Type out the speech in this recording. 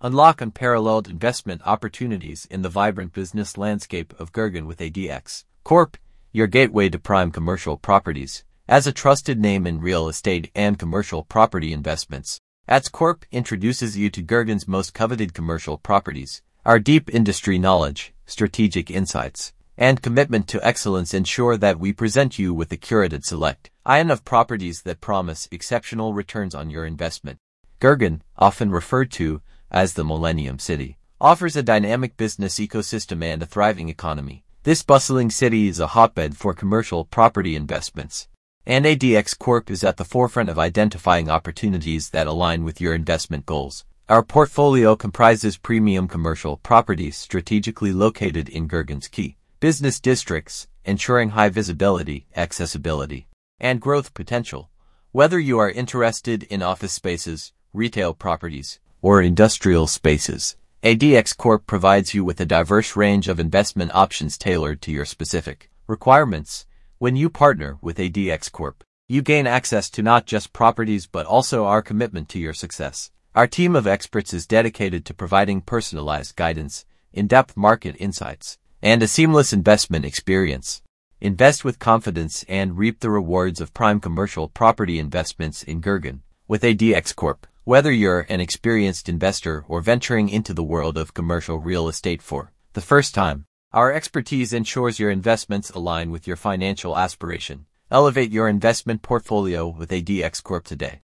Unlock unparalleled investment opportunities in the vibrant business landscape of Gurgaon with ADX Corp, your gateway to prime commercial properties. As a trusted name in real estate and commercial property investments, ADX Corp introduces you to Gurgaon's most coveted commercial properties. Our deep industry knowledge, strategic insights, and commitment to excellence ensure that we present you with a curated select ion of properties that promise exceptional returns on your investment. Gurgaon, often referred to as the Millennium City, offers a dynamic business ecosystem and a thriving economy. This bustling city is a hotbed for commercial property investments, and ADX Corp is at the forefront of identifying opportunities that align with your investment goals. Our portfolio comprises premium commercial properties strategically located in Gurgaon's key business districts, ensuring high visibility, accessibility, and growth potential. Whether you are interested in office spaces, retail properties, or industrial spaces, ADX Corp provides you with a diverse range of investment options tailored to your specific requirements. When you partner with ADX Corp, you gain access to not just properties but also our commitment to your success. Our team of experts is dedicated to providing personalized guidance, in-depth market insights, and a seamless investment experience. Invest with confidence and reap the rewards of prime commercial property investments in Gurgaon with ADX Corp. Whether you're an experienced investor or venturing into the world of commercial real estate for the first time, our expertise ensures your investments align with your financial aspiration. Elevate your investment portfolio with ADX Corp today.